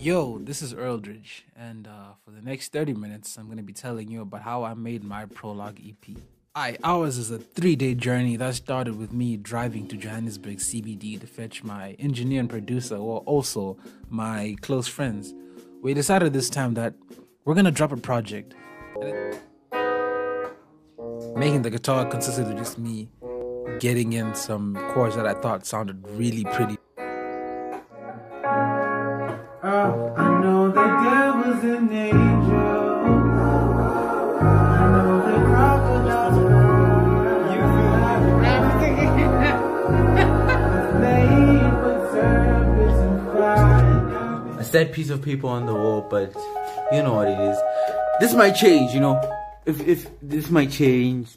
Yo, this is Earldridge, and uh, for the next 30 minutes, I'm going to be telling you about how I made my prologue EP. I ours is a three day journey that started with me driving to Johannesburg CBD to fetch my engineer and producer, or also my close friends. We decided this time that we're gonna drop a project. Making the guitar consisted of just me getting in some chords that I thought sounded really pretty. An angel. I know the crocodiles cry. You a sad piece of paper on the wall, but you know what it is. This might change, you know. If if this might change.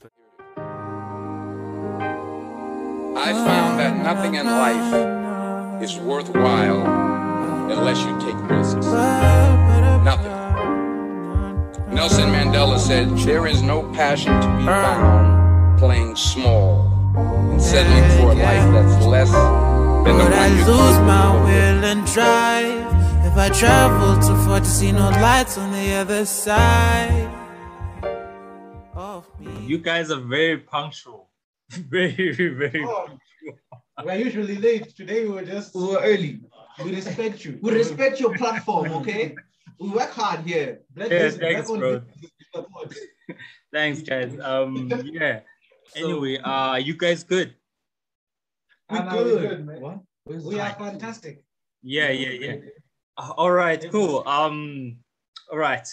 I found that nothing in life is worthwhile unless you take risks. Nothing. Nelson Mandela said, There is no passion to be found playing small and settling for a life that's less than the Would I one you lose my you will and drive if I travel too far to see no lights on the other side of me? You guys are very punctual. Very, very Oh. punctual. We're usually late. Today we were just We were early. we respect you. We respect your platform, okay? We work hard here. Black Yeah, is- thanks, on bro. business is the pod. Thanks, guys. Um, yeah. Anyway, uh, you guys good? We And good. good. good, man. What? We are fantastic. Yeah, yeah, yeah. Uh, all right, cool. Um, all right.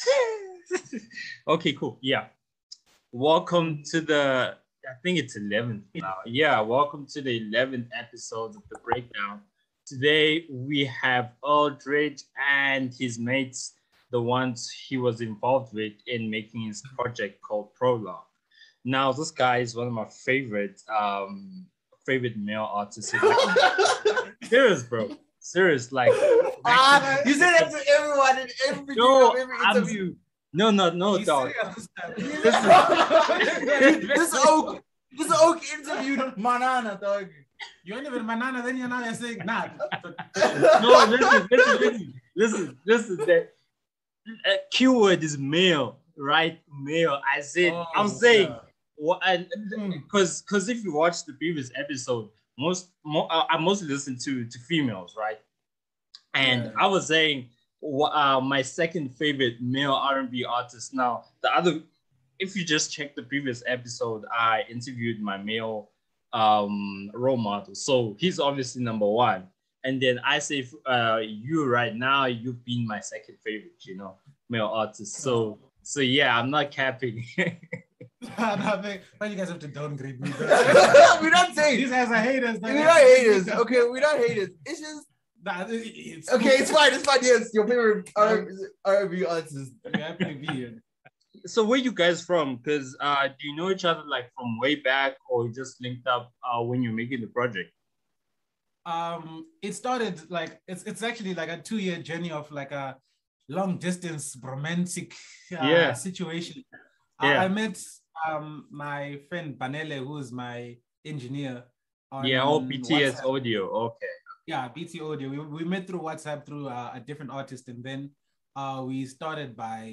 okay, cool. Yeah. Welcome to the. I think it's 11th now. Yeah, welcome to the 11th episode of the breakdown. Today we have Earldridge and his mates, the ones he was involved with in making his project called Prologue. Now, this guy is one of my favorite um favorite male artists. Serious, bro. Serious, like Ah, you say that to everyone in every, No, every I'm- interview. no, no, no, He's dog. serious this time. Dude, this oak, this oak interviewed Manana, dog. You ain't even banana, then you're now you're saying nah. No, listen, listen, listen, listen, listen. The uh, keyword is male, right? Male. I said, Oh, I'm saying, what? Hmm. Because, because if you watch the previous episode, most, mo- I mostly listen to to females, right? And Yeah. I was saying, uh, my second favorite male R&B artist. Now, the other, if you just check the previous episode, I interviewed my male um role model. So he's obviously number one. And then I say, uh, you right now, you've been my second favorite, you know, male artist. So, so yeah, I'm not capping. Nah, man, Why you guys have to downgrade me? we're not saying These guys are haters. we're not haters. Okay, we're not haters. It's just Nah, it's okay. It's fine. It's fine. Yes, your favorite R&B artist. We're happy to be here. So where you guys from? Because uh, do you know each other like from way back, or just linked up uh, when you're making the project? um it started like it's it's actually like a two-year journey of like a long distance romantic uh, Yeah. situation Yeah. I, I met um my friend Banele who's my engineer on yeah, oh BTS WhatsApp. audio. Okay. yeah BT audio we, we met through WhatsApp through uh, a different artist and then uh we started by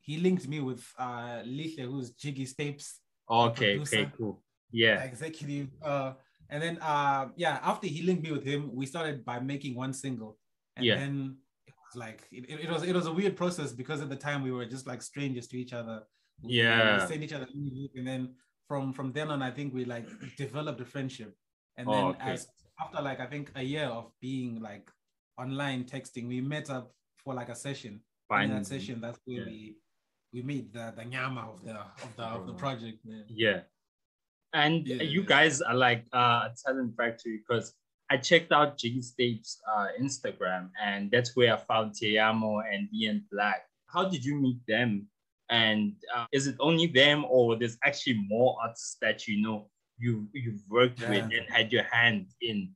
he linked me with uh Lihle who's Jiggy Stapes Okay. producer. Okay. Cool. Yeah. executive. Uh, and then uh, yeah, after he linked me with him, we started by making one single, and Yeah. then it was like it, it, it was it was a weird process because at the time we were just like strangers to each other. We, Yeah. we each other music, and then from from then on, I think we like developed a friendship, and Oh, then okay. as after like I think a year of being like online texting, we met up for like a session. And in that session, that's where Yeah. we we made the the nyama of the of the of the project. Man. Yeah. And Yeah. you guys are like uh, a talent factory because I checked out Jiggy Stapes' uh, Instagram and that's where I found Te Amo and Leeanne Black. How did you meet them? And uh, is it only them or there's actually more artists that you know you, you've worked with and had your hand in?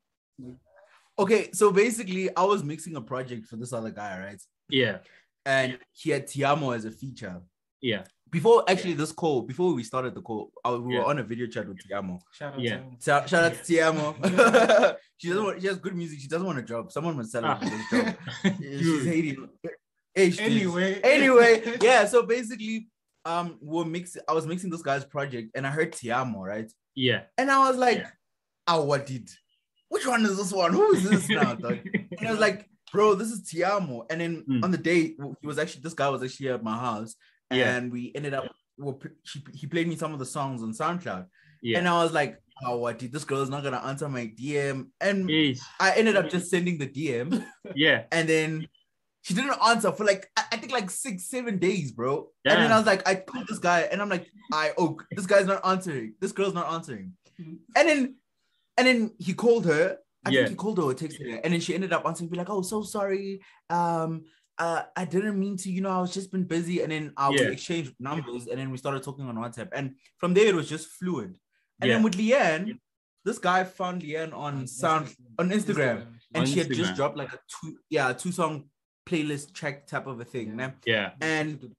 Okay, so basically, I was mixing a project for this other guy, right? Yeah. And he had Te Amo as a feature. Yeah. Before actually this call, before we started the call, I, we Yeah. were on a video chat with Te Amo. Shout out Yeah. to. Shout, shout out to Te Amo. she doesn't want, she has good music. She doesn't want a job. Someone must sell her Ah. this job. She's Dude, hating. H, dude. Anyway. anyway, yeah. So basically, um, we're mixing. I was mixing this guy's project, and I heard Te Amo, right? Yeah. And I was like, Yeah. "Oh, what did? Which one is this one? Who is this now?" dog?" And I was like, "Bro, this is Te Amo." And then Mm. on the day, he was actually this guy was actually at my house, and Yeah. we ended up. Well, he, he played me some of the songs on SoundCloud, yeah. and I was like, "Oh, what? Did this girl is not gonna answer my DM?" And Yes. I ended up just sending the DM, Yeah. and then she didn't answer for like I, I think like six, seven days, bro. And then I was like, I called this guy, and I'm like, I oh, this guy's not answering. This girl's not answering. Mhm. And then, and then he called her. I Yeah. think he called her or texted her, and then she ended up answering, be like, oh, so sorry. Um, uh, I didn't mean to, you know, I was just been busy. And then uh, Yeah. we exchanged numbers, and then we started talking on WhatsApp. And from there, it was just fluid. And Yeah. then with Leeanne, this guy found Leeanne on Sound on Instagram and On she had Instagram. just dropped like a two yeah two song playlist track type of a thing man Yeah. and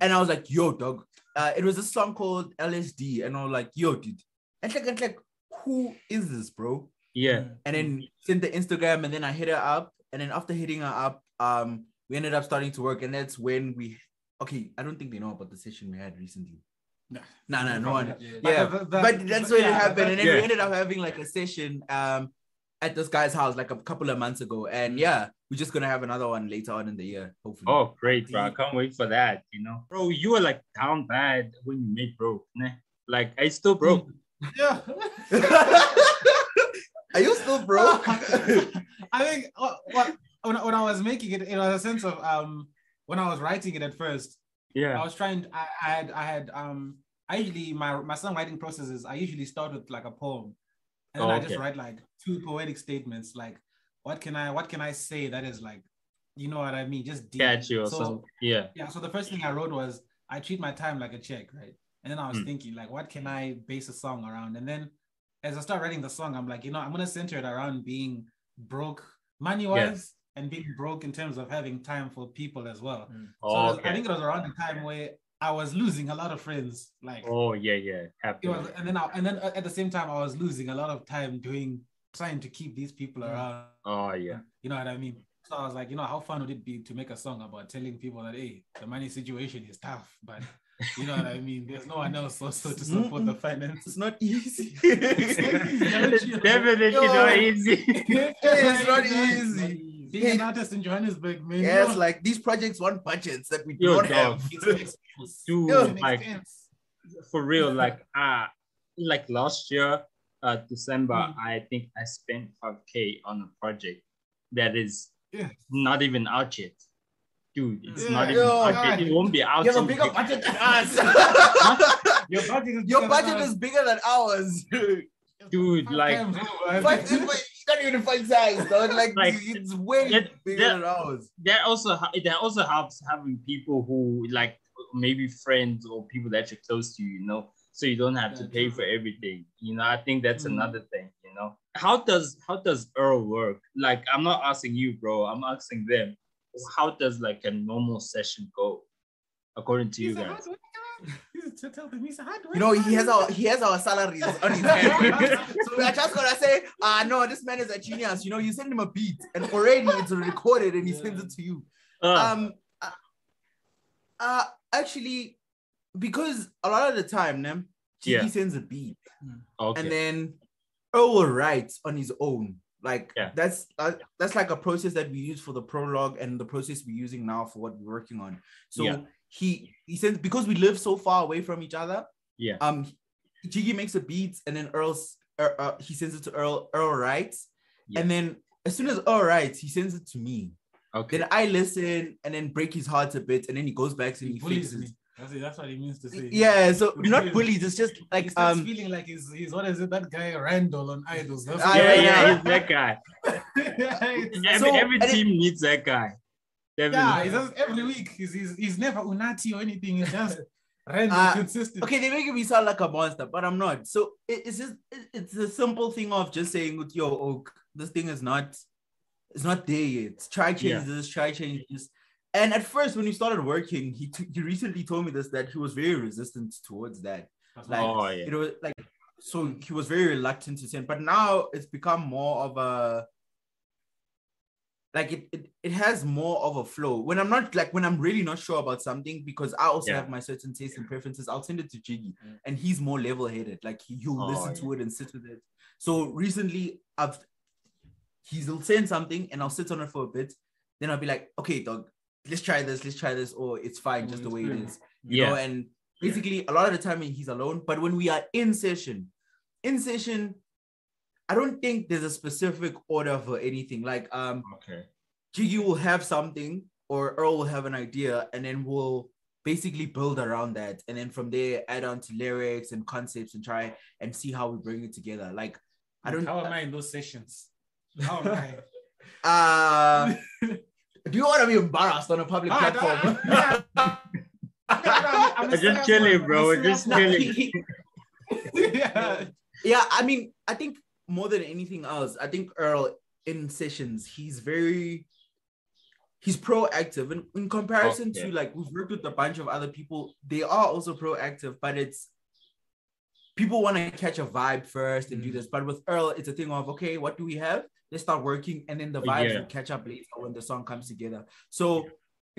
and I was like yo dog uh it was a song called LSD and I was like yo dude and like and like who is this bro Yeah. and then sent the Instagram and then I hit her up and then after hitting her up um we ended up starting to work and that's when we okay I don't think they know about the session we had recently Nah. no no no one Yeah. yeah, But- but, but- that's but- when it yeah, happened, and then Yeah. we ended up having like a session um at this guy's house like a couple of months ago, and yeah, we're just gonna have another one later on in the year, hopefully. Oh, great, bro. I can't wait for that, you know. Bro, you were like down bad when you made broke, né? Like I still broke. Yeah. Are you still broke? I think what, what when, I- when I was making it, it was a sense of um when I was writing it at first, Yeah. I was trying. I, I had I had um I usually my my songwriting processes. I usually start with like a poem, and then Oh, I just write like two poetic statements. Like what can I what can I say that is like, you know what I mean? Just deep. Catchy or So, something. Yeah. Yeah. So the first thing I wrote was I treat my time like a check, right? And then I was Mm. thinking like, what can I base a song around? And then as I start writing the song, I'm like, you know, I'm gonna center it around being broke money wise and being broke in terms of having time for people as well. So it was- I think it was around the time where I was losing a lot of friends. Like Oh yeah, yeah. it was, and then I, and then at the same time, I was losing a lot of time doing trying to keep these people around. Oh yeah. You know what I mean? So I was like, you know, how fun would it be to make a song about telling people that hey, the money situation is tough, but you know what I mean? There's no one else also to support the finance. it's not easy. It's definitely Yo. not easy. it's not easy. Being an artist in Johannesburg, man. Yes, you know, like these projects want budgets that we Yo, don't dog. have. it's an expense. Dude, Yo, like for real, like uh like last year, uh December, Mm. I think I spent 5k on a project that is Yeah. not even out yet. Dude, it's not even Yo, out yet. It won't be out. You have a bigger next- budget than us. Your budget is Your bigger budget than is bigger than ours. Dude, like times over. But it's not even find fun size, dog. Like, Like, it's way that- bigger that- than ours. that also ha- that also helps having people who like maybe friends or people that you're close to, you know, so you don't have to pay for everything. You know, I think that's Mm. another thing. You know, how does how does Earl work? Like, I'm not asking you, bro. I'm asking them. How does like a normal session go, according to you He's a guys? hard worker. He's to tell he's a hard You know, he has our he has our salaries on his hand. so we are just gonna say, ah no, this man is a genius. You know, you send him a beat and already it's recorded and he sends it to you. Uh, Um uh, uh actually because a lot of the time, nem, he Yeah. sends a beat okay. and then Earl will write on his own. Like Yeah. that's uh, that's like a process that we use for the prologue and the process we're using now for what we're working on. So Yeah. he he sends because we live so far away from each other. Yeah. Um, Jiggy makes a beat and then Earl's uh, uh, he sends it to Earl. Earl writes, Yeah. and then as soon as Earl writes, he sends it to me. okay. Then I listen and then break his heart a bit, and then he goes back and He he fixes. me. That's, it, that's what he means to say. Yeah, so we're not bullies. It's just like starts um, feeling like he's, he's what is it? That guy Randall on Idols. That's Ah, yeah, yeah, yeah, yeah. he's that guy. yeah, Every, So- every and it- team needs that guy. Definitely. he does every week. He's, he's, he's never Unathi or anything. He's just Randall Uh, consistent. okay, they're making me sound like a monster, but I'm not. So it, it's just it- it's a simple thing of just saying, "With yo, Oak, this thing is not, it's not there yet. Try change Yeah. this, try change this." And at first, when he started working, he t- he recently told me this that he was very resistant towards that. Like Oh, yeah. it was like so he was very reluctant to send, but now it's become more of a like it, it it has more of a flow. When I'm not like when I'm really not sure about something because I also Yeah. have my certain tastes and preferences, I'll send it to Jiggy, Mm. and he's more level-headed. Like he, he'll Oh, listen to it and sit with it. So recently, I've he'll send something and I'll sit on it for a bit. Then I'll be like, okay, dog, let's try this, let's try this, or it's fine just the way it is. You Yeah. know, and basically a lot of the time he's alone. But when we are in session, in session, I don't think there's a specific order for anything. Like um Okay. Jiggy will have something or Earl will have an idea, and then we'll basically build around that. And then from there, add on to lyrics and concepts and try and see how we bring it together. Like I don't How am I in those sessions? How am I? uh do you want to be embarrassed on a public Ah, platform? no, I'm- I'm just chilling, bro. I'm We're just Nah, serious he- chilling. yeah. yeah, I mean, I think more than anything else, I think Earl in sessions, he's very he's proactive. And in comparison Okay. to like we've worked with a bunch of other people, they are also proactive, but it's people want to catch a vibe first and do Mm. this. But with Earl, it's a thing of okay, what do we have? Let's start working, and then the vibes Yeah. will catch up later when the song comes together. So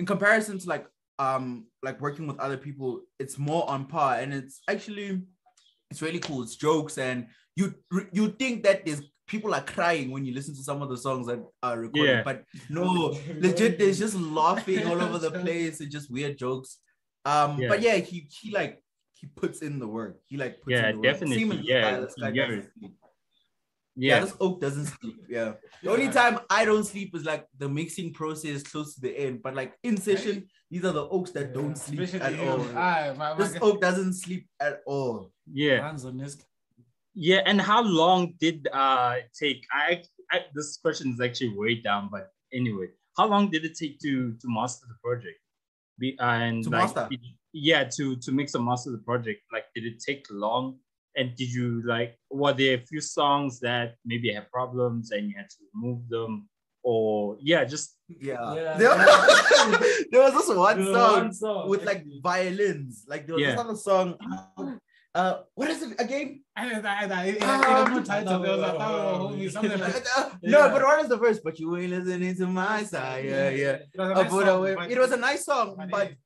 in comparison to like um like working with other people, it's more on par, and it's actually it's really cool. It's jokes, and you you think that there's people are crying when you listen to some of the songs that are recorded, Yeah. but no, legit, there's just laughing all over the place and just weird jokes. Um, Yeah. but yeah, he he like he puts in the work. He like puts Yeah, in the work. definitely, as yeah, yeah. sleep. Yeah. Yeah. this oak doesn't sleep. Yeah. The only time I don't sleep is like the mixing process close to the end. But like in session, these are the oaks that don't sleep Especially at you. all. Ah, my, my This guy- oak doesn't sleep at all. Yeah. hands on this. Yeah, and how long did uh take? I, I this question is actually way down, but anyway, how long did it take to to master the project? Be and To like, master? yeah, to to mix and master the project. Like, did it take long? And did you like? Were there a few songs that maybe had problems and you had to remove them? Or yeah, just Yeah. Yeah. There, there was this one The song one song, with like violins. Like there was Yeah. this other song. Uh, what is it again? I, I, I, I, it, it, Um, had no title. There was a oh, homie, something like Uh, that. No, Yeah. but what is the verse? But you ain't listening to my side. Yeah, yeah. It was a I nice song, away- but- It was a nice song, but but it-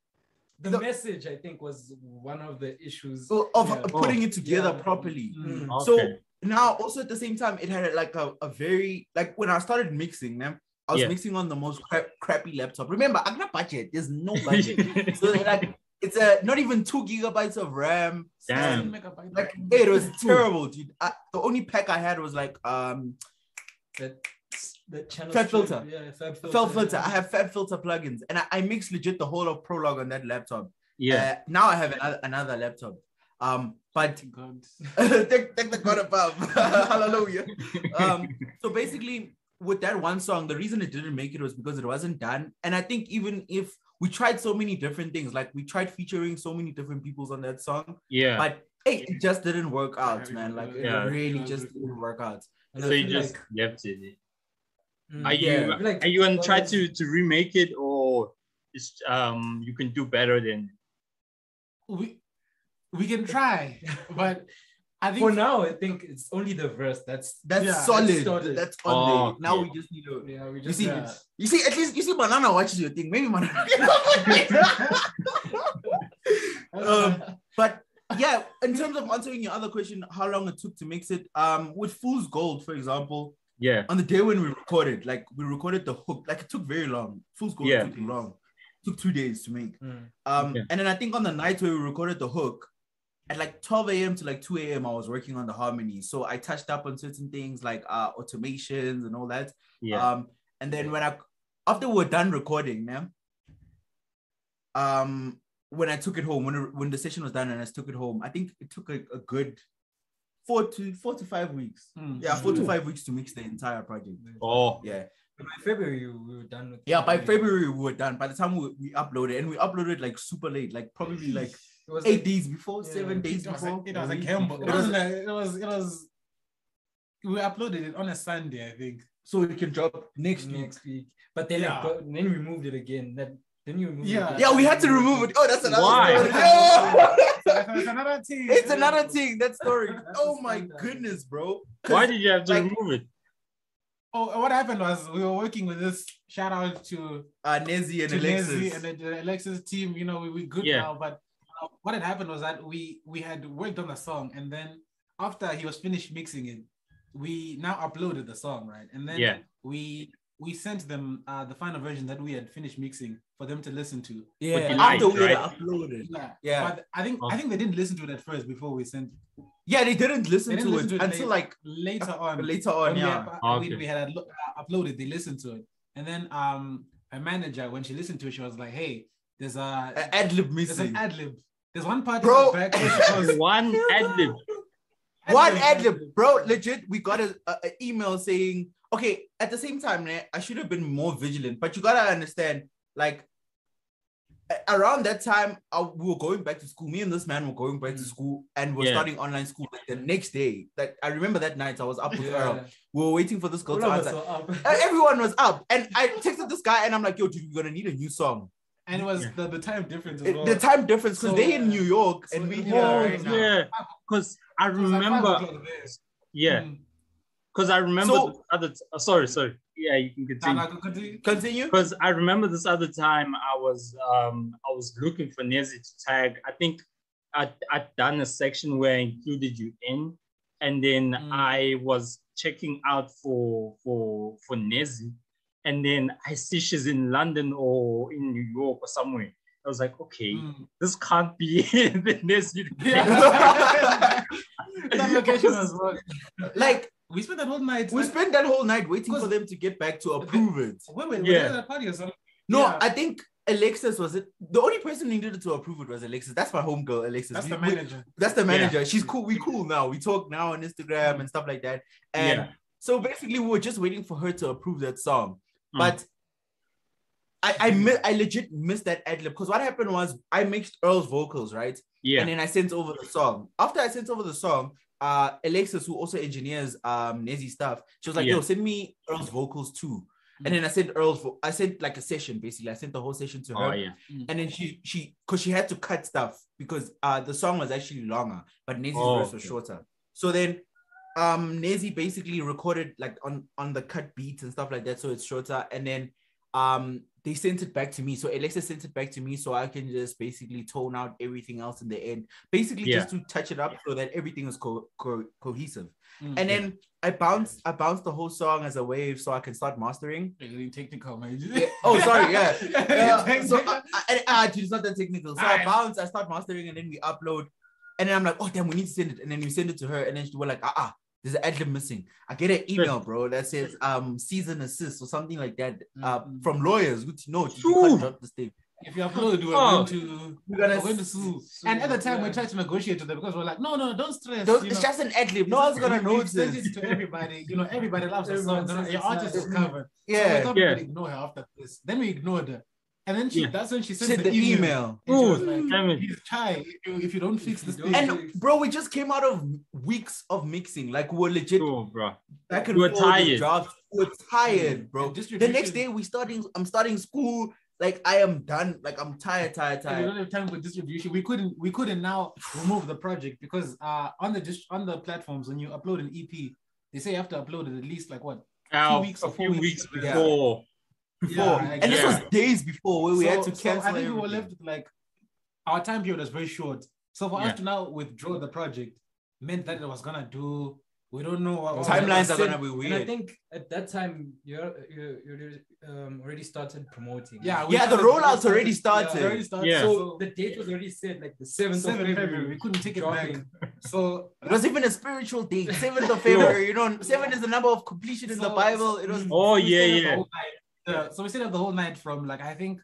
The, The- message, I think, was one of the issues. of Yeah. putting it together Yeah. properly. Mm. okay. So now, also at the same time, it had like a, a very like when I started mixing, man, I was Yeah. mixing on the most crap, crappy laptop. Remember, I got budget. There's no budget. so like it's a not even two gigabytes of RAM. Damn. Like it was terrible, dude. I, the only pack I had was like um that, that channel Fab strip, filter. Yeah, Fab filter. Fab filter. yeah. I have Fab filter plugins, and I, I mixed legit the whole of Prologue on that laptop. yeah, Uh, now I have another, another laptop. Um, but God. thank, thank the God above. Hallelujah. Um, so basically, with that one song, the reason it didn't make it was because it wasn't done. And I think even if we tried so many different things, like we tried featuring so many different peoples on that song, yeah. but hey, it just didn't work out, man. Like it Yeah. really just didn't work out. And so you just like- left it. Mm. Are you Yeah. Like are you gonna try to to remake it or is um you can do better than We, we can try, but I think For now, I think it's only the verse. That's That's Yeah, solid. solid. That's on Oh. Now okay. we just need to. yeah. We You just see, yeah. you see, at least you see, banana watches your thing. Maybe banana. um, but yeah, in terms of answering your other question, how long it took to mix it, um, with Fool's Gold, for example, yeah on the day when we recorded, like we recorded the hook, like it took very long. Fool's Gold Yeah. took long, took two days to make. Mm. Um, Okay. and then I think on the night where we recorded the hook, at like 12 a.m. to like 2 a.m., I was working on the harmony. So I touched up on certain things like uh automations and all that. yeah Um, and then when I after we were done recording, man, um, when I took it home, when when the session was done and I took it home, I think it took a, a good four to four to five weeks. Mm. Yeah, four to five weeks to mix the entire project. oh Yeah, By February, we were done with. yeah. By. February we were done. By the time we, we uploaded, and we uploaded like super late, like probably like It was eight like- days before, Yeah. seven days It before. a, it was a week gamble. It wasn't a, it was it was we uploaded it on a Sunday, I think. so it can drop next next week. But then, Yeah. like, then we moved it again. That then you removed Yeah. it. Yeah, we had to remove it. Oh, that's another Why? story. So it's another thing. it's another thing. That story. Oh my standard. goodness, bro. why did you have to like- remove it Oh, what happened was we were working with this. Shout out to Uh, Nezi and to Alexis. Nessie and the, the Alexis team. You know, we we good Yeah. now. But uh, what had happened was that we we had worked on the song, and then after he was finished mixing it, we now uploaded the song, right? And then Yeah. we we sent them uh, the final version that we had finished mixing for them to listen to. yeah, you after liked, we had right? uploaded. Yeah, Yeah. But I think Oh. I think they didn't listen to it at first before we sent. Yeah, they didn't listen, They didn't to, listen it to it until like Later on, later on. when we Yeah. had, Ah, we, okay. we had uh, uploaded, they listened to it, and then um, her manager when she listened to it, she was like, "Hey, there's a A ad lib there's missing. an ad lib. There's one part Bro. in the back where she goes, One ad lib. One ad lib, bro. Legit, we got a, a, a email saying, okay. At the same time, né, I should have been more vigilant. But you gotta understand, like, around that time, uh, we were going back to school. Me and this man were going back to school, and we're Yeah. starting online school like the next day. Like, I remember that night, I was up with Earl. We were waiting for this girl All to of answer. up. Everyone was up, and I texted this guy, and I'm like, "Yo, dude, we're gonna need a new song." and it was Yeah. the, the time difference. As well. the time difference because So, they in New York so and we here New York, right yeah. Because I It was like five remember, o'clock yeah, Mm. Because I remember So- the other. T- oh, sorry, sorry. Yeah, you can continue. go continue. Continue. Because I remember this other time I was um I was looking for Nezi to tag. I think I I'd done a section where I included you in, and then Mm. I was checking out for for for Nezi, and then I see she's in London or in New York or somewhere. I was like, okay, Mm. this can't be the Nezi. Yeah. that location was well. Like We spent that whole night. we spent that whole night waiting for them to get back to approve it. Wait, wait, Yeah. yeah. at a party or something. No, Yeah. I think Alexis was it. The only person who needed to approve it was Alexis. That's my homegirl, Alexis. That's We- the we- manager. that's the manager. She's cool. We cool now. We talk now on Instagram and stuff like that. And Yeah. so basically, we were just waiting for her to approve that song. Mm. But I I, mi- I legit missed that ad lib because what happened was I mixed Earl's vocals right, Yeah, and then I sent over the song. After I sent over the song, uh, Alexis, who also engineers um Nezi stuff, she was like, Yeah. "Yo, send me Earl's vocals too." And then I sent Earl's, vo- I sent like a session basically. I sent the whole session to her oh yeah, and then she she because she had to cut stuff because uh the song was actually longer but Nezi's Oh, verse was okay. shorter so then um Nezi basically recorded like on on the cut beats and stuff like that so it's shorter and then um they sent it back to me so Alexa sent it back to me so I can just basically tone out everything else in the end basically Yeah. just to touch it up so that everything is co- co- cohesive Mm. and then I bounced I bounced the whole song as a wave so I can start mastering You're technical, man. yeah. Oh, sorry. Yeah. Yeah, so Technical. I, I, I, dude, it's not that technical. So I Alright. bounce, I start mastering, and then we upload. And then I'm like, oh damn, we need to send it. And then we send it to her, and then she were like, ah, ah there's an ad lib missing. I get an email, bro, that says um season assist or something like that. Uh, Mhm. from lawyers. Good to know. You can't drop this thing. If you upload, we're Oh. going to We're gonna we're going to sue. And at the time, we yeah. tried to negotiate with them because we're like, no, no, don't stress. Don't- you it's know. just an ad lib. No one's gonna we notice. send it to everybody. You know, everybody loves the song. Your artist is covered. So we Yeah. thought Yeah. we'd ignore her after this. Then we ignored her. And then she Yeah. that's when she sent Send the, the email. email. And she Ooh, like, damn he's shy if you, if you don't fix this thing. And bro, we just came out of weeks of mixing. Like we were legit Sure, bro. back and You were tired. drafts. We're tired, bro. And The next day we starting. I'm starting school. Like I am done. Like I'm tired, tired, And we don't have time for distribution. We couldn't we couldn't now remove the project because uh on the dist- on the platforms when you upload an EP, they say you have to upload it at least like what Now, weeks a or four few weeks weeks Yeah. Before. Before, Yeah, and this yeah. was days before where we had to So- so. I think we were left with like our time period was very short. So for Yeah. us to now withdraw the project meant that it was gonna do. We don't know what Timelines I are gonna be And I think at that time you're you you um, already started promoting. Yeah, we Yeah, the rollout's already Yeah, started. it already started. Yeah. So So the date was already set, like the seventh of February. February, we couldn't take it dropping. back. So It was even a spiritual date, seventh of February. You know, seven is the number of completion in the Bible. It was Oh, yeah, stayed up the yeah. Whole night. Yeah, so we stayed up the whole night from like I think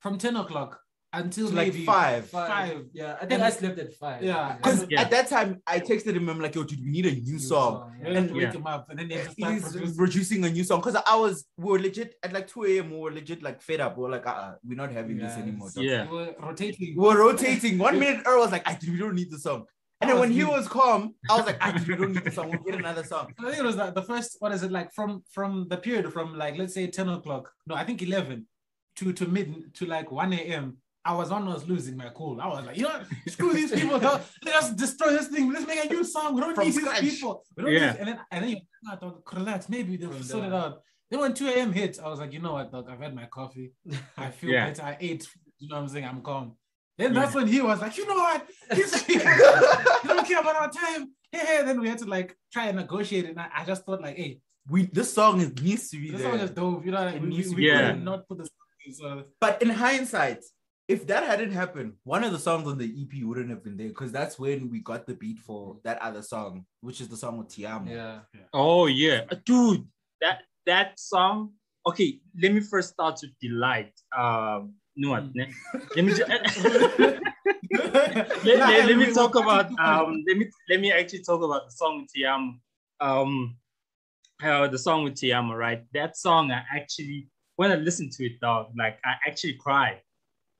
from ten o'clock until to like maybe five. Five. Yeah, I think And- I slept at five. Yeah, Because Yeah. at that time, I texted him. I'm like, "Yo, dude, we need a new song." You have to wake Yeah. him up, and then they have to He's producing. producing a new song because I was we were legit at like 2 a.m. We were legit like fed up. We are like, uh, we're not having this anymore. it's- Yeah. We were rotating. We were rotating. One minute, Earl was like, I we don't need the song. And then when he was calm, I was like, actually, we don't need the song. We'll get another song. I think it was like the first. What is it like from from the period from like let's say ten o'clock? No, I think eleven to to mid to like one a.m. I was almost losing my cool. I was like, you know, what? screw these people. Let's destroy this thing. Let's make a new song. We don't From need scratch. these people. We don't Yeah. need, and then and then you ah, dog, relax. Maybe they'll Calm sort it out. Then when 2 a.m. hits, I was like, you know what, dog? I've had my coffee. I feel Yeah. better. I ate. You know what I'm saying? I'm calm. Then that's when he was like, you know what? These people, you don't care about our time. Hey, hey. Then we had to like try and negotiate it. And I, I just thought like, hey, We this song is needs to be this there. song is dope. You know, like, we, needs we, to we be there. couldn't put this. So But in hindsight, if that hadn't happened, one of the songs on the EP wouldn't have been there because that's when we got the beat for that other song, which is the song with Te Amo. Yeah. Oh yeah, Uh, dude, that that song. Okay, let me first start with delight. Um, no, what, ne? let me. ju- let, let, let me talk about um let me let me actually talk about the song with Te Amo. Um uh, the song with Te Amo, right? That song I actually when I listened to it dog, like I actually cried.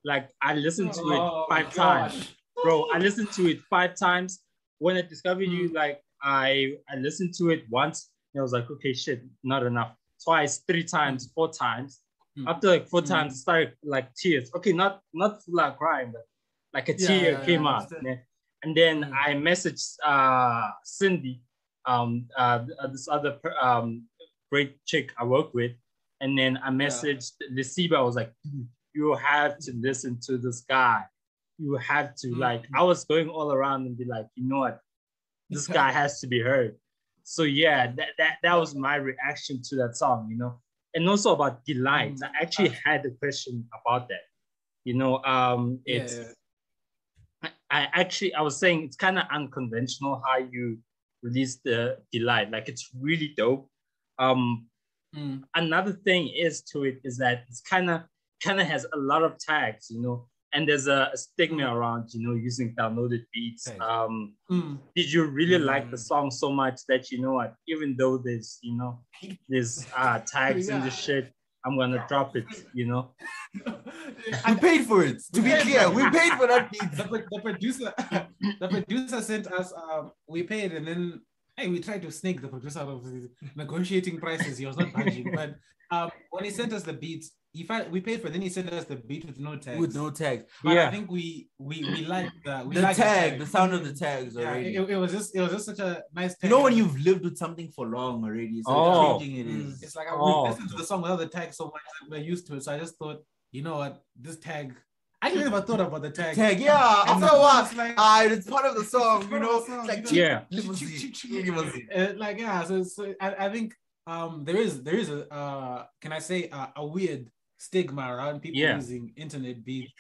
Like I listened to it Oh, five times. Bro, I listened to it five times. When I discovered you, like I I listened to it once and I was like, okay, shit, not enough. Twice, three times, four times. Mm. After like four Mm. times, started like tears. Okay, not not full out crying, but like a Yeah, tear yeah, came out. yeah. And then Mm. I messaged uh Cindy, um uh this other um great chick I work with, and then I messaged Lisiba. I was like, you have to listen to this guy. You have to Mm. like. I was going all around and be like, you know what, this guy has to be heard. So yeah, that that that was my reaction to that song, you know, and also about delight. Mm. I actually had a question about that. You know, um, it's yeah. I, I actually I was saying it's kind of unconventional how you release the delight. Like it's really dope. Um, Mm. another thing is to it is that it's kind of kind of has a lot of tags, you know, and there's a, a stigma around you know using downloaded beats. Tags. Um, Mm. did you really like the Mm. song so much that you know what? Even though there's you know there's uh tags in the Yeah. shit, I'm gonna drop it. You know. We paid for it. To be clear, we paid for that beat. the, the producer the producer sent us um we paid and then hey we tried to snake the producer out of the negotiating prices he was not budging but um when he sent us the beats he found, we paid for it, then he sent us the beat with no tags With no tags. but Yeah. I think we we we liked the we The liked tag, the sound of the tags yeah, already. it, it was just it was just such a nice Tag. you know when you've lived with something for long already, so Oh. changing it Mm, it's like I Oh. we listened to the song without the tag so much that we're used to it so I just thought you know what this tag I never thought about the tag Tag, yeah. And After a while, it's like- it's part of the song, you know. song, It's like you know? Yeah. limousine, limousine. Uh, like yeah so, so I, I think um there is there is a uh can i say a, a weird stigma around people Yeah. using internet beats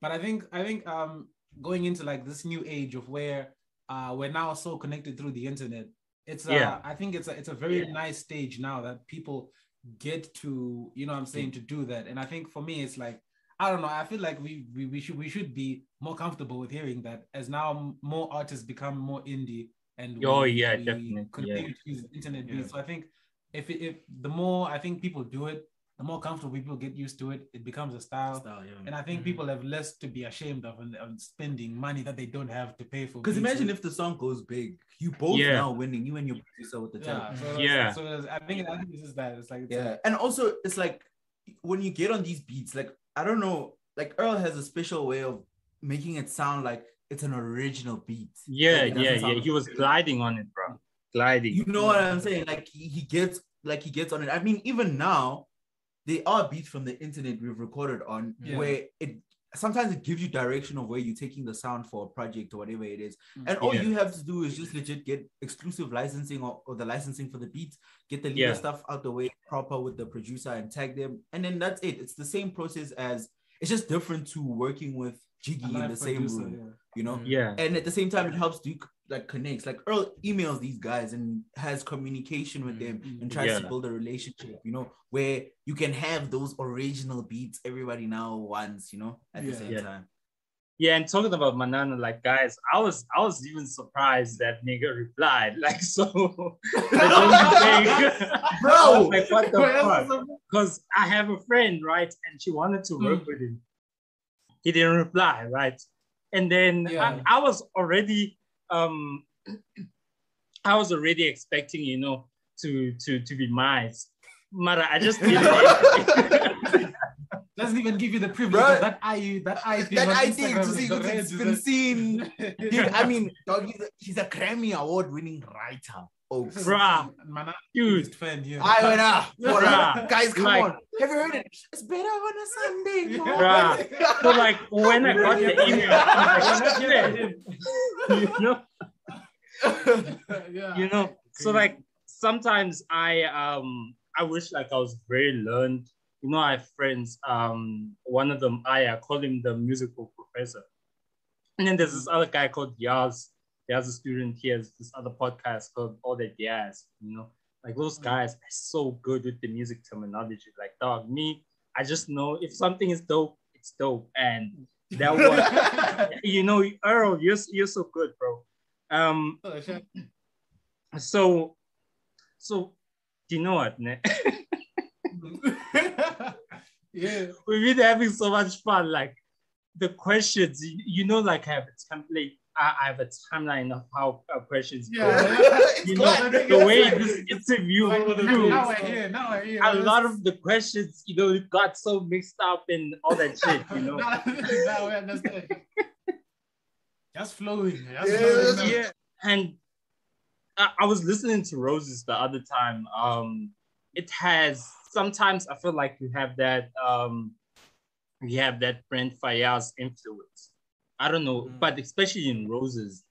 but i think i think um going into like this new age of where uh we're now so connected through the internet it's uh Yeah. i think it's a it's a very nice stage now that people get to you know i'm saying to do that and i think for me it's like I don't know. I feel like we, we we should we should be more comfortable with hearing that as now more artists become more indie and we, Oh, yeah, definitely, continue yeah. to use internet Yeah. beats. So I think if if the more I think people do it, the more comfortable people get used to it, it becomes a style. Style, yeah. And I think Mhm. people have less to be ashamed of and, and spending money that they don't have to pay for. Because imagine if the song goes big, you both Yeah. now winning, you and your producer with the tag. yeah, so, Yeah. So I think I think it's just that it's like it's Yeah, like- and also it's like when you get on these beats, like I don't know, like Earl has a special way of making it sound like it's an original beat. Yeah, Like, yeah, yeah. sound He was fake. gliding on it, bro. Gliding. You know what I'm saying? Like he, he gets like he gets on it. I mean, even now, there are beats from the internet we've recorded on Yeah. where it sometimes it gives you direction of where you're taking the sound for a project or whatever it is. Mm. And all Yeah. you have to do is just legit get exclusive licensing or, or the licensing for the beats, get the leader Yeah. stuff out the way proper with the producer and tag them. And then that's it. It's the same process as it's just different to working with Jiggy in live the same room, yeah. you know? Yeah. and at the same time it helps do like connects like earl emails these guys and has communication with them Mhm. and tries Yeah. to build a relationship you know where you can have those original beats everybody now wants you know at the same Yeah. time Yeah, and talking about Manana, like guys, I was I was even surprised that nigga replied. Like so like, when you think- Bro! I like what the fuck? Because I have a friend, right? And she wanted to work with him. He didn't reply, right? And then Yeah. I, I was already um I was already expecting, you know, to to to be nice. Mara, I just didn't doesn't even give you the privilege Bruh. that eye, that eye thing. That on I think Instagram to see the because reds, been it? seen. Dude, I mean, dog, he's a, he's a Grammy Award winning writer. Oh, Bruh. Man, I Dude. just friend, yeah. I went what Bruh. guys, come Like- on. Have you heard it? It's better on a Sunday. bro. Bruh. So like when I got the email, I'm like, you know, yeah. you know. So like sometimes I um I wish like I was very learned. You know, I have friends. Um, one of them I, I call him the musical professor, and then there's this other guy called Yaz. Yaz a student. He has this other podcast called All That Jazz. You know, like those guys are so good with the music terminology. Like dog, me, I just know if something is dope, it's dope, and that was you know, Earl, you're you're so good, bro. Um, Oh, so, so, you know what, ne? yeah. We've been having so much fun. Like the questions, you, know, like I have a template. I, have a timeline of how uh, questions go. Yeah. You know, the way this interview now flew, I hear, now I hear. a lot of the questions, you know, got so mixed up and all that shit, you know. now, now. Just flowing. Just Yeah, flowing yeah. And I, I was listening to Roses the other time. Um, it has sometimes I feel like you have that um, you have that Brent Faiyaz influence. I don't know, Mm. but especially in Roses,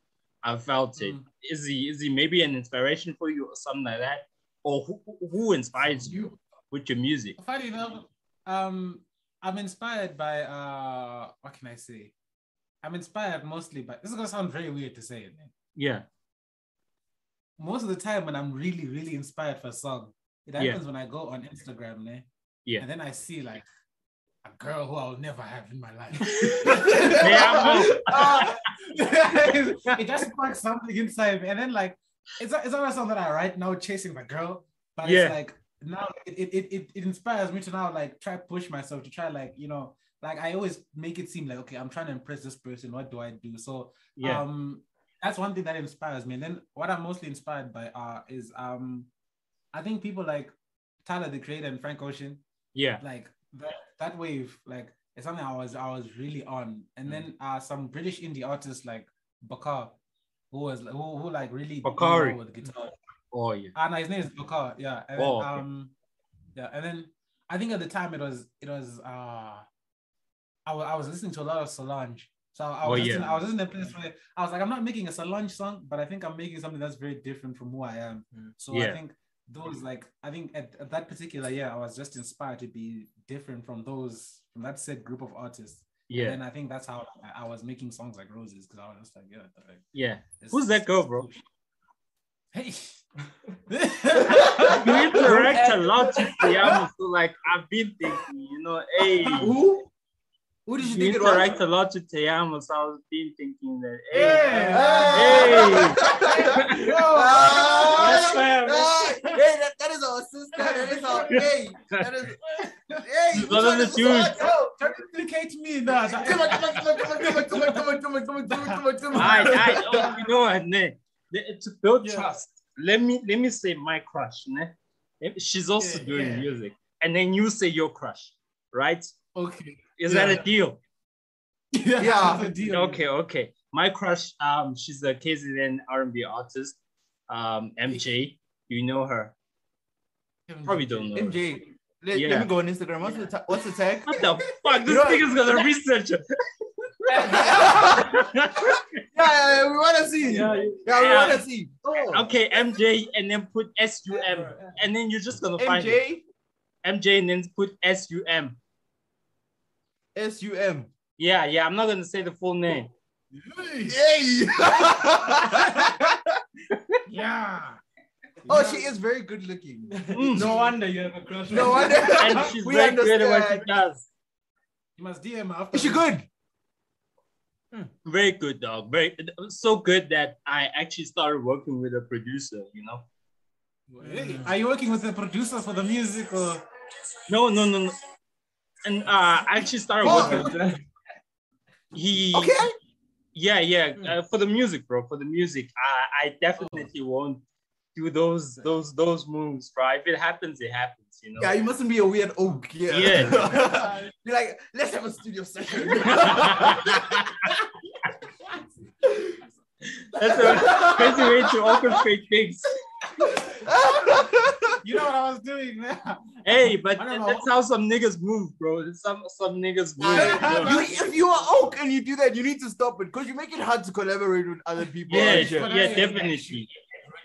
I felt it. Mm. Is he is he maybe an inspiration for you or something like that? Or who, who inspires you with your music? Funny enough, um, I'm inspired by uh, what can I say? I'm inspired mostly by. This is gonna sound very weird to say it. man. Yeah, Most of the time, when I'm really, really inspired for a song, it Yeah. happens when I go on Instagram, ne? Yeah. and then I see like a girl who I'll never have in my life. Yeah, Ah, it just sparks something inside me, and then like it's it's not a song that I write now chasing the girl, but Yeah. it's like now it, it, it, it, it inspires me to now like try push myself to try like you know like I always make it seem like okay I'm trying to impress this person what do I do so yeah, um that's one thing that inspires me and then what I'm mostly inspired by uh is um I think people like Tyler the Creator and Frank Ocean yeah, like that that wave like it's something I was I was really on and then uh some British indie artists like Bakar who was who, who like really Bakari. with guitar oh yeah, Ah, no, his name is Bakar. Yeah. And then, Oh, okay. um, yeah, and then I think at the time it was it was uh, I wa- I was listening to a lot of Solange. So I was yeah. listening, I was in a place where I was like, I'm not making a Solange song, but I think I'm making something that's very different from who I am. Mm. So Yeah. I think those like I think at, at that particular year I was just inspired to be different from those from that said group of artists. yeah, And I think that's how I, I was making songs like Roses because I was just like, yeah, what the heck? yeah. Who's that girl, bro? Hey. you interact a lot with Te Amo, so like I've been thinking, you know, hey, Who? Who did you you think it was? interact a lot with Te Amo, so I was been thinking that, hey, Yeah. Hey. Ah, Yes, ma'am. ah, hey, that, that is our sister. That is our hey. That is hey. which One of one the is dudes. what? Oh, Don't implicate me. Nah, nah. Come on, come on, come on, come on, come on, come on, come on, come on, come on, come on, come on, come on. I, I, oh, you know what, ne? The- To build Yeah. trust, let me let me say my crush, ne? She's also Yeah, doing yeah. music, and then you say your crush, right? Okay. Is Yeah. that a deal? Yeah. Yeah. a deal. Okay, okay. My crush, um, she's a KZN R&B artist, um, MJ. You know her? Probably don't know. MJ, let, Yeah. let me go on Instagram. What's the ta- what's the tag? What the fuck? This nigga's gonna research. Yeah, we want to see. Yeah, Yeah, we Yeah. want to see. Oh. okay, MJ, and then put S U M, and then you're just gonna find it. MJ MJ, and then put S U M. S U M. Yeah, yeah. I'm not gonna say the full name. Yay! Yeah. oh, she is very good looking. Mm. No wonder you have a crush. No wonder. and she's we very good at what she does. You must DM her after. Is she this. good? Very good, dog. Very so good that I actually started working with a producer. You know? Hey, Are you working with the producer for the music or? No, no, no, no. And uh, I actually started Oh. working with him. He. Okay. Yeah, yeah. Uh, for the music, bro. For the music, I, I definitely won't do those those those moves, bro. If it happens, it happens, you know. Yeah, you mustn't be a weird oak. Yeah. Yeah. be like, let's have a studio session. That's a crazy way to orchestrate things. You know what I was doing, man. Hey, but I that's how some niggas move, bro. Some some niggas move. You, if you are oak and you do that, you need to stop it because you make it hard to collaborate with other people. Yeah, and shit. yeah, definitely.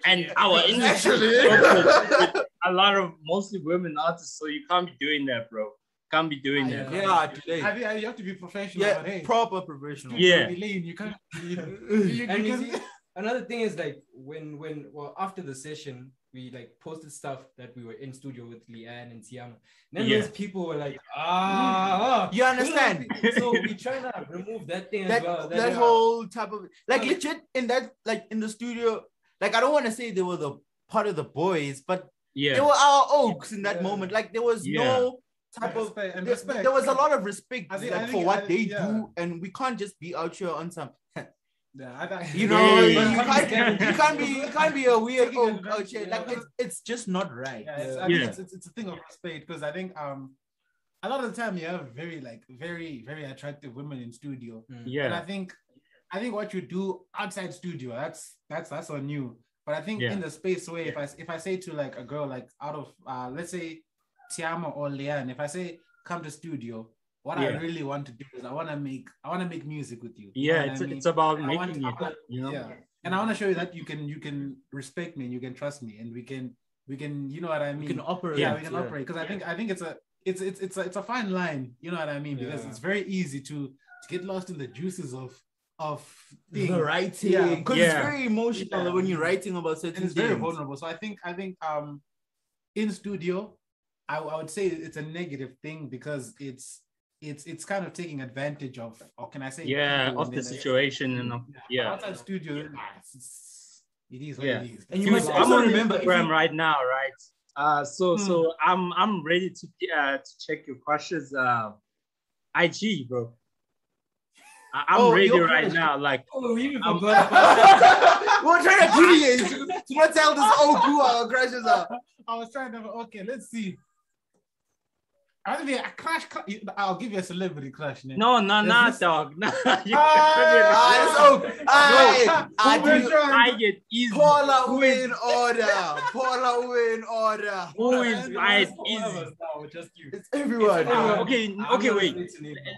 And our industry is focused with a lot of mostly women artists, so you can't be doing that, bro. Can't be doing that. yeah, today. I think you have to be professional. Yeah, but hey, proper professional. Yeah. can't lean. You can't. You, you, And you you see, another thing is like when when well after the session we like posted stuff that we were in studio with Leeanne and Te Amo. Then Yeah. those people were like, ah, You understand? so we try to remove that thing that, as well. that uh, whole type of like Yeah. legit in that like in the studio like i don't want to say they were the part of the boys but they Yeah. were our oaks in that Yeah. moment like there was Yeah. no type of Respect and there, respect. there was a lot of respect I think- like, I for what I- they yeah. do and we can't just be out here on some Yeah, I thought- you know Yeah. you, can't, you can't be you can't be a weird Taking oak advantage, yeah. like it's, it's just not right Yeah, it's, I Yeah. think it's, it's, it's a thing of respect because I think um a lot of the time you have very like very very attractive women in studio, Yeah. and I think I think what you do outside studio that's that's that's on you. But I think Yeah. in the space where if I if I say to like a girl like out of uh let's say Te Amo or Leeanne, if I say come to studio, what I really want to do is I want to make I want to make music with you. You know Yeah, it's I mean? it's about I want- making I it, want- you know. yeah and i want to show you that you can you can respect me and you can trust me and we can we can you know what i mean we can operate yeah, we can operate because i think i think it's a it's it's it's a, it's a fine line you know what i mean because Yeah. it's very easy to to get lost in the juices of of things the writing Yeah. because Yeah. it's very emotional Yeah. when you're writing about certain and it's very things. vulnerable so i think i think um in studio I, I would say it's a negative thing because it's it's it's kind of taking advantage of or can i say Yeah, of the situation and of, yeah. outside studio it's, it's, it is what Yeah. it is And you Dude, must I'm also on remember Instagram right now, right? Uh, so Hmm. so I'm I'm ready to uh to check your crushes uh IG, bro. I- I'm Oh, ready right crush. now. Like, Oh, we even forgot about We're trying to deviate to, to not tell this oak who our crushes are. I was trying to. Okay, let's see. I'll give you a crush. crush- I'll give you a celebrity crush. Name. no, no, Is no, this- dog. No, you Ah, it's oak. Ah, I Who is do. your- I get easy. Paula Who is- win order. Paula win order. Who is And right all of easy? us just you. It's everyone. Uh, okay, I'm okay, wait. afraid to name them.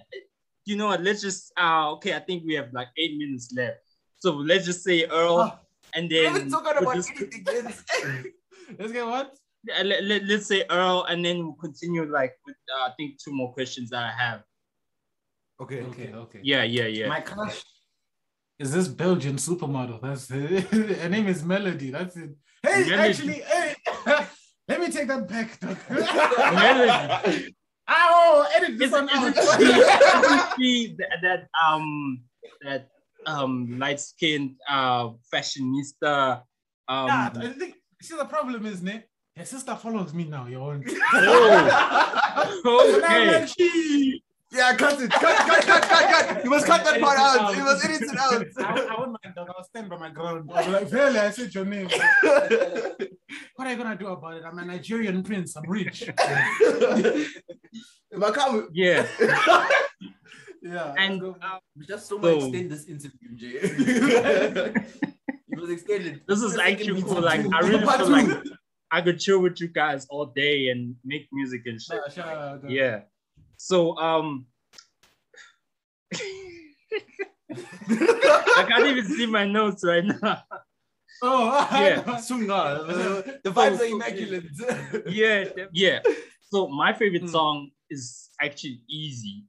You know what? Let's just uh okay. I think we have like eight minutes left. So let's just say Earl, Ah, and We then haven't talking about just- anything. Let's get what? Uh, let, let, let's say Earl, and then we'll continue like with uh, I think two more questions that I have. Okay. Okay, okay. Yeah, yeah, yeah. My crush is this Belgian supermodel. That's it. Her name is Melody. That's it. Hey, Melody. actually, hey, let me take that back. dog. Melody. Ow, edit this Is, one is out. she, isn't she that, that um that um light skinned uh fashionista um Nah, I think see the problem is, ne? Your sister follows me now. You want? oh, okay Yeah, cut it. Cut, cut, cut, cut, cut. You must cut that part out. You must edit it out. I, I wouldn't mind, dog. I'll stand by my ground. I'll be like, Vele, I said your name. What are you gonna do about it? I'm a Nigerian prince. I'm rich. If I can't, yeah Yeah. and go- uh, we just so So- much extend this interview, Jay. it was extended. this is actually meeting cool like. I really feel like I could chill with you guys all day and make music and shit Nah, shout out, dog. yeah so um I can't even see my notes right now Oh, Yeah. Sunga, the, the vibes are immaculate. yeah, yeah. So my favorite Mm. song is actually easy.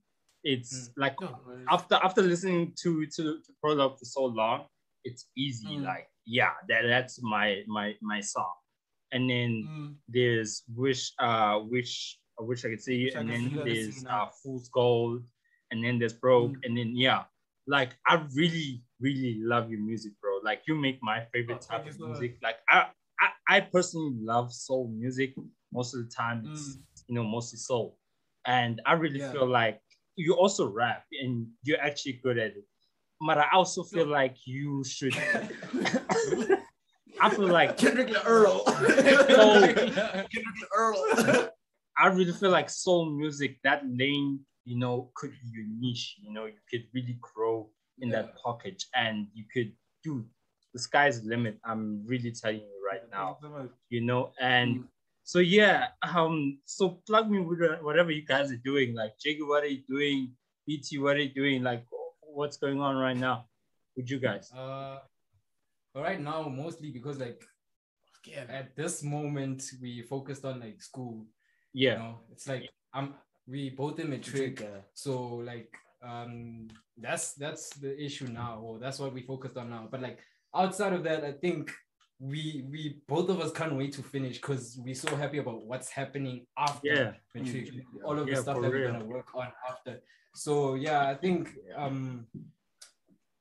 It's like No, after after listening to to to Prologue for so long, it's easy. Mm. Like yeah, that that's my my my song. And then Mm. there's wish uh wish I wish I could see I and then You, there's uh fool's gold? And then there's broke. Mm. and then yeah. Like i really really love your music bro. Like you make my favorite Oh, type of music. Like I, I i personally love soul music. Most of the time it's you know mostly soul. And i really Mm. Yeah. feel like you also rap and you're actually good at it. But i also feel like you should I feel like Kendrick Earl. So- Kendrick Earl. I really feel like soul music, that lane, you know, could be your niche. You know, you could really grow in that pocket and you could do the sky's the limit. I'm really telling you right now, you know, and so yeah, um, so plug me with uh, whatever you guys are doing. Like Jiggy, what are you doing? BT, what are you doing? Like what's going on right now with you guys? Uh, but right now, mostly because like at this moment we focused on like school. You Yeah, know, it's like I'm we both in matric, so like um that's that's the issue now, or that's what we focused on now. But like outside of that, I think we we both of us can't wait to finish because we're so happy about what's happening after Yeah. matric, all of Yeah, the stuff for that we're gonna work on after. So yeah, I think um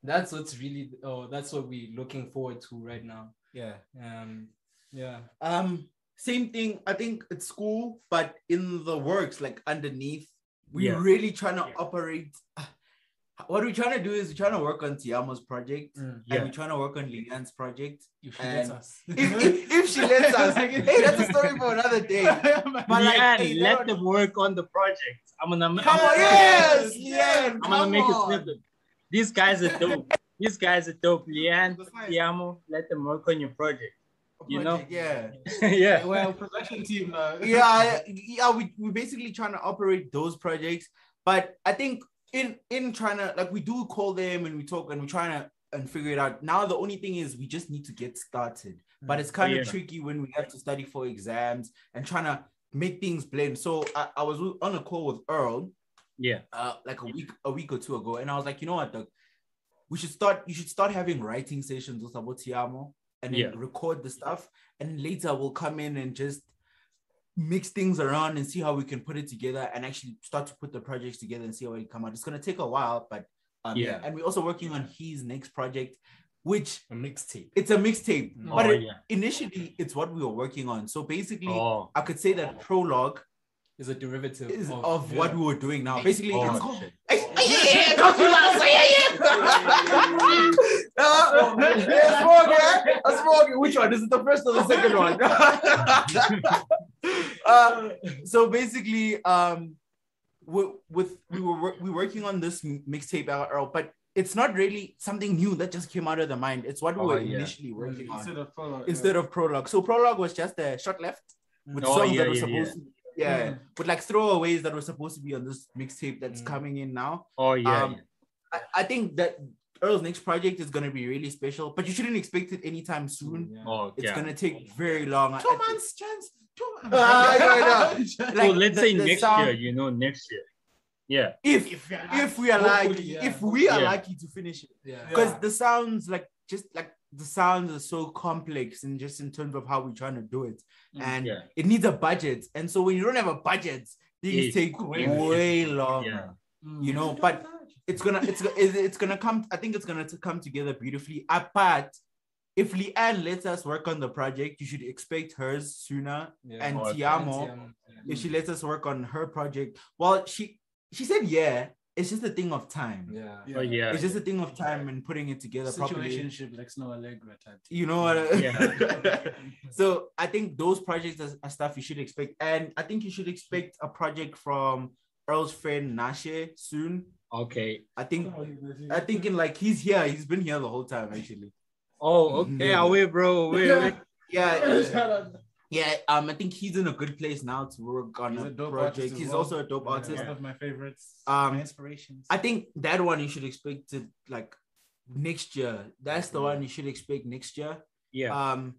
that's what's really oh that's what we're looking forward to right now. Yeah. Um yeah. Um, same thing. I think it's school, but in the works, like underneath, we're Yeah. really trying to operate. What we're trying to do is we're trying to work on Te Amo's project, Mm. Yeah. and we're trying to work on Leeanne's project. If she And lets us. If, if, if she lets us, hey, that's a story for another day. But like, Leeanne, hey, let them work on the project. I'm gonna Come on, yes, Leeanne, I'm gonna come make on. a snippet. These guys are dope. These guys are dope. Leeanne, That's. Te Amo, let them work on your project. you know? Project, yeah. yeah. well, production team. Uh, yeah, yeah, we we basically trying to operate those projects, but I think in in trying to like we do call them and we talk and we're trying to and figure it out. Now the only thing is we just need to get started, but it's kind of tricky when we have to study for exams and trying to make things blend. So I, I was on a call with Earl Yeah. uh like a week a week or two ago, and I was like, you know what, Doug, we should start. You should start having writing sessions with Abotiamo and then Yeah. record the stuff, and later we'll come in and just mix things around and see how we can put it together and actually start to put the projects together and see how it come out. It's gonna take a while, but um, yeah. Yeah. And we're also working on his next project, which A mixtape. it's a mixtape, Oh, but it- yeah. initially it's what we were working on. So basically, Oh. I could say that prologue Is a derivative is of, of what we were doing now. Basically, Oh, it's shit. Hey, hey, yeah, yeah, go to us, yeah, yeah. Uh, yeah, smoke, yeah. A smoke. Which one? Is it the first or the second one? uh, so basically, um, with, with we were we were working on this mixtape, Earl, but it's not really something new that just came out of the mind. It's what we Oh, were yeah. initially working on Instead of prologue, instead of prologue. So prologue was just a short left with Oh, songs yeah, that were yeah, supposed to yeah, Mm. with like throwaways that were supposed to be on this mixtape that's Mm. coming in now. Oh yeah. Um, I, I think that Earl's next project is gonna be really special, but you shouldn't expect it anytime soon. Yeah. oh It's yeah. gonna take very long. Two I- months chance. Two months. Ah, I know, so like, let's the- say the next sound- year, you know, next year. Yeah. if If you're if we are lucky, yeah. if we are Yeah. lucky to finish it, Yeah. because the sounds like just like the sounds are so complex and just in terms of how we're trying to do it, Mm. and Yeah. it needs a budget. And so when you don't have a budget, things Yeah. take Way- way, longer. Yeah. Mm. You know, but it's gonna it's it's it's gonna come. I think it's gonna to come together beautifully. Apart, if Leeanne lets us work on the project, you should expect hers sooner. Yeah. And Oh, okay. Te Amo, Tiamo, if she lets us work on her project, well, she she said yeah. It's just a thing of time. Yeah. Oh yeah. It's just a thing of time and putting it together properly. Situationship like Snoh Aalegra type. You know what? I- Yeah. so I think those projects are, are stuff you should expect, and I think you should expect a project from Earl's friend Nashe soon. Okay. I think I thinking like he's here. He's been here the whole time actually. Oh, okay. Mm-hmm. Away, bro. Away, away. Yeah, yeah. Um, I think he's in a good place now to work on He's a, a dope project. He's well. also a dope Yeah, artist. One of my favorites. Um, my inspirations. I think that one you should expect it like next year. That's the one you should expect next year. Yeah. Um,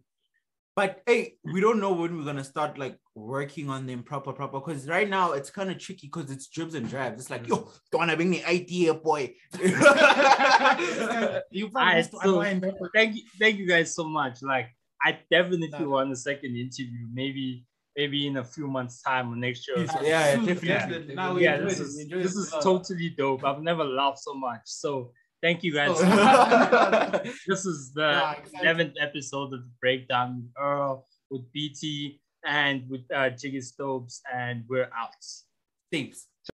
but hey, we don't know when we're gonna start like working on them proper, proper. Because right now it's kind of tricky because it's dribs and drabs. It's like, yo, don't wanna bring the idea, boy. you Alright, promised so thank you, thank you guys so much. Like, I definitely No. want a second interview. Maybe, maybe in a few months' time or next year. or yeah, yeah, Soon, definitely. definitely. Now yeah, this it. is We this it is totally dope. I've never laughed so much. So thank you guys. Oh. this is the Yeah, excited. eleventh episode of the breakdown with Earl, with BT, and with uh, Jiggy Stapes, and we're out. Tapes.